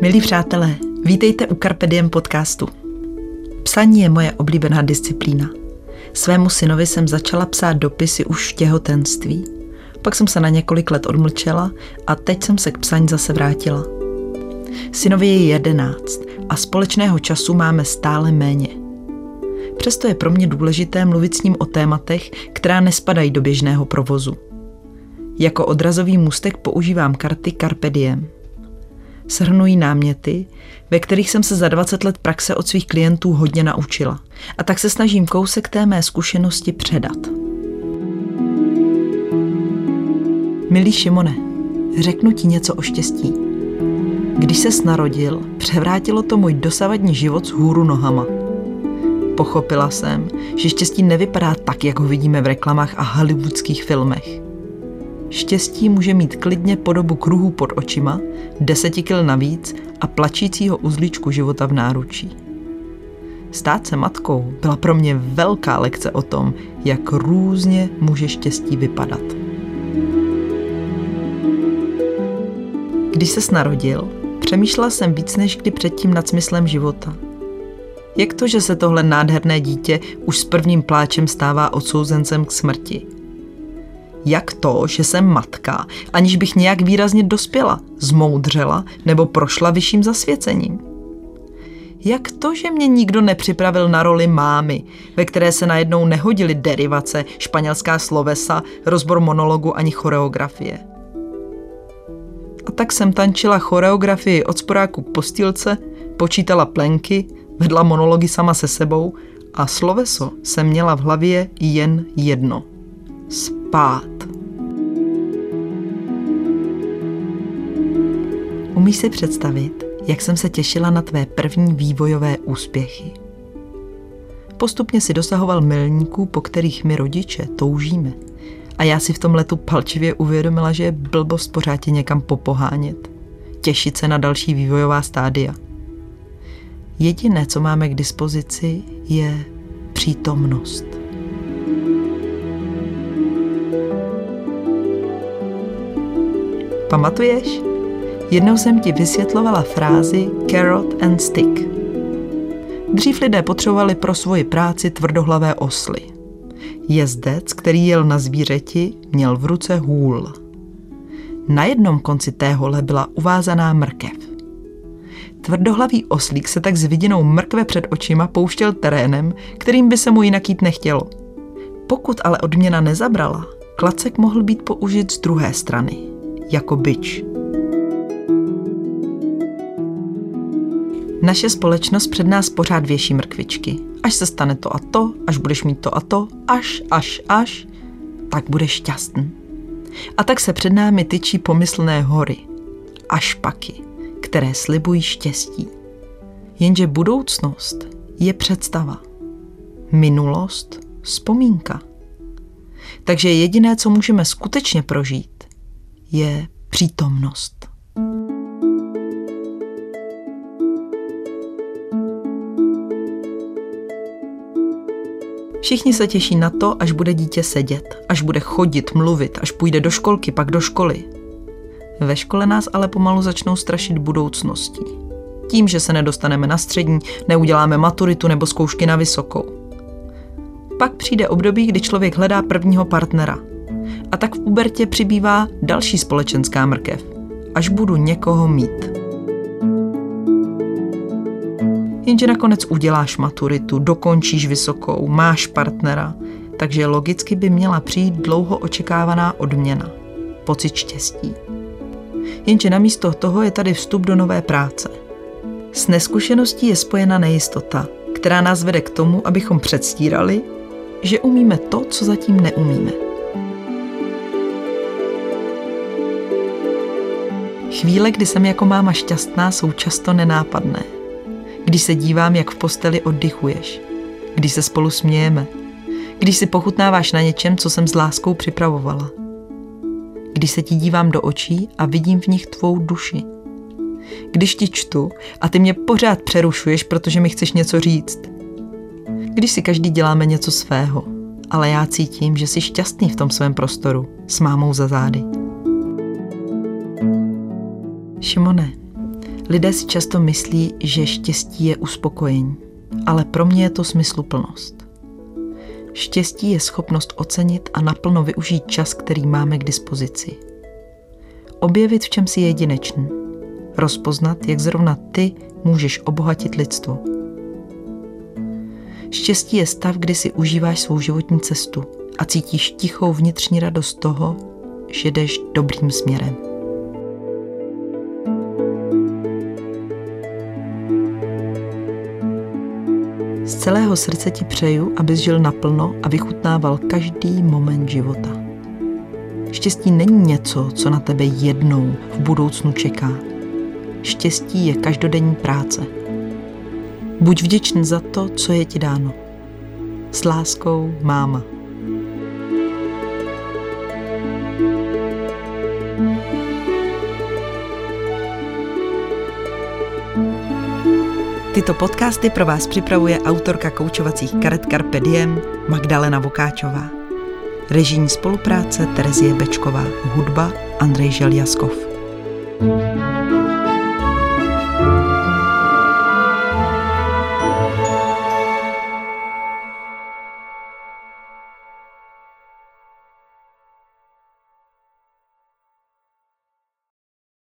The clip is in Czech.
Milí přátelé, vítejte u Carpe Diem podcastu. Psaní je moje oblíbená disciplína. Svému synovi jsem začala psát dopisy už v těhotenství. Pak jsem se na několik let odmlčela a teď jsem se k psaní zase vrátila. Synovi je jedenáct a společného času máme stále méně. Přesto je pro mě důležité mluvit s ním o tématech, která nespadají do běžného provozu. Jako odrazový můstek používám karty Carpe Diem – shrnují náměty, ve kterých jsem se za 20 let praxe od svých klientů hodně naučila. A tak se snažím kousek té mé zkušenosti předat. Milý Šimone, řeknu ti něco o štěstí. Když se narodil, převrátilo to můj dosavadní život z hůru nohama. Pochopila jsem, že štěstí nevypadá tak, jak ho vidíme v reklamách a hollywoodských filmech. Štěstí může mít klidně podobu kruhu pod očima, deseti kil navíc a plačícího uzličku života v náručí. Stát se matkou byla pro mě velká lekce o tom, jak různě může štěstí vypadat. Když se narodil, přemýšlela jsem víc než kdy předtím nad smyslem života. Jak to, že se tohle nádherné dítě už s prvním pláčem stává odsouzencem k smrti – jak to, že jsem matka, aniž bych nějak výrazně dospěla, zmoudřela nebo prošla vyšším zasvěcením. Jak to, že mě nikdo nepřipravil na roli mámy, ve které se najednou nehodily derivace, španělská slovesa, rozbor monologu ani choreografie. A tak jsem tančila choreografii od sporáku k postýlce, počítala plenky, vedla monology sama se sebou a sloveso jsem měla v hlavě jen jedno. Spát. Umíš si představit, jak jsem se těšila na tvé první vývojové úspěchy? Postupně si dosahoval milníků, po kterých my rodiče toužíme. A já si v tom letu palčivě uvědomila, že je blbost pořád tě někam popohánět. Těšit se na další vývojová stádia. Jediné, co máme k dispozici, je přítomnost. Pamatuješ? Jednou jsem ti vysvětlovala frázi carrot and stick. Dřív lidé potřebovali pro svoji práci tvrdohlavé osly. Jezdec, který jel na zvířeti, měl v ruce hůl. Na jednom konci té hole byla uvázaná mrkev. Tvrdohlavý oslík se tak s vidinou mrkve před očima pouštěl terénem, kterým by se mu jinak jít nechtělo. Pokud ale odměna nezabrala, klacek mohl být použit z druhé strany, jako byč. Naše společnost před nás pořád věší mrkvičky. Až se stane to a to, až budeš mít to a to, až, až, až, tak budeš šťastný. A tak se před námi tyčí pomyslné hory a špaky, které slibují štěstí. Jenže budoucnost je představa. Minulost vzpomínka. Takže jediné, co můžeme skutečně prožít, je přítomnost. Všichni se těší na to, až bude dítě sedět, až bude chodit, mluvit, až půjde do školky, pak do školy. Ve škole nás ale pomalu začnou strašit budoucností. Tím, že se nedostaneme na střední, neuděláme maturitu nebo zkoušky na vysokou. Pak přijde období, kdy člověk hledá prvního partnera. A tak v pubertě přibývá další společenská mrkev. Až budu někoho mít. jenže nakonec uděláš maturitu, dokončíš vysokou, máš partnera, takže logicky by měla přijít dlouho očekávaná odměna, pocit štěstí. Jenže namísto toho je tady vstup do nové práce. S neskušeností je spojena nejistota, která nás vede k tomu, abychom předstírali, že umíme to, co zatím neumíme. Chvíle, kdy jsem jako máma šťastná, jsou často nenápadné. Když se dívám, jak v posteli oddychuješ, když se spolu smějeme, když si pochutnáváš na něčem, co jsem s láskou připravovala, když se ti dívám do očí a vidím v nich tvou duši, když ti čtu a ty mě pořád přerušuješ, protože mi chceš něco říct, když si každý děláme něco svého, ale já cítím, že jsi šťastný v tom svém prostoru s mámou za zády. Šimone, Lidé si často myslí, že štěstí je uspokojení, ale pro mě je to smysluplnost. Štěstí je schopnost ocenit a naplno využít čas, který máme k dispozici. Objevit, v čem si jedinečný. Rozpoznat, jak zrovna ty můžeš obohatit lidstvo. Štěstí je stav, kdy si užíváš svou životní cestu a cítíš tichou vnitřní radost toho, že jdeš dobrým směrem. Celého srdce ti přeju, abys žil naplno a vychutnával každý moment života. Štěstí není něco, co na tebe jednou v budoucnu čeká. Štěstí je každodenní práce. Buď vděčný za to, co je ti dáno. S láskou, máma. Tyto podcasty pro vás připravuje autorka koučovacích karet Carpe Diem Magdalena Vokáčová. Režijní spolupráce Terezie Bečková. Hudba Andrej Željaskov. thank you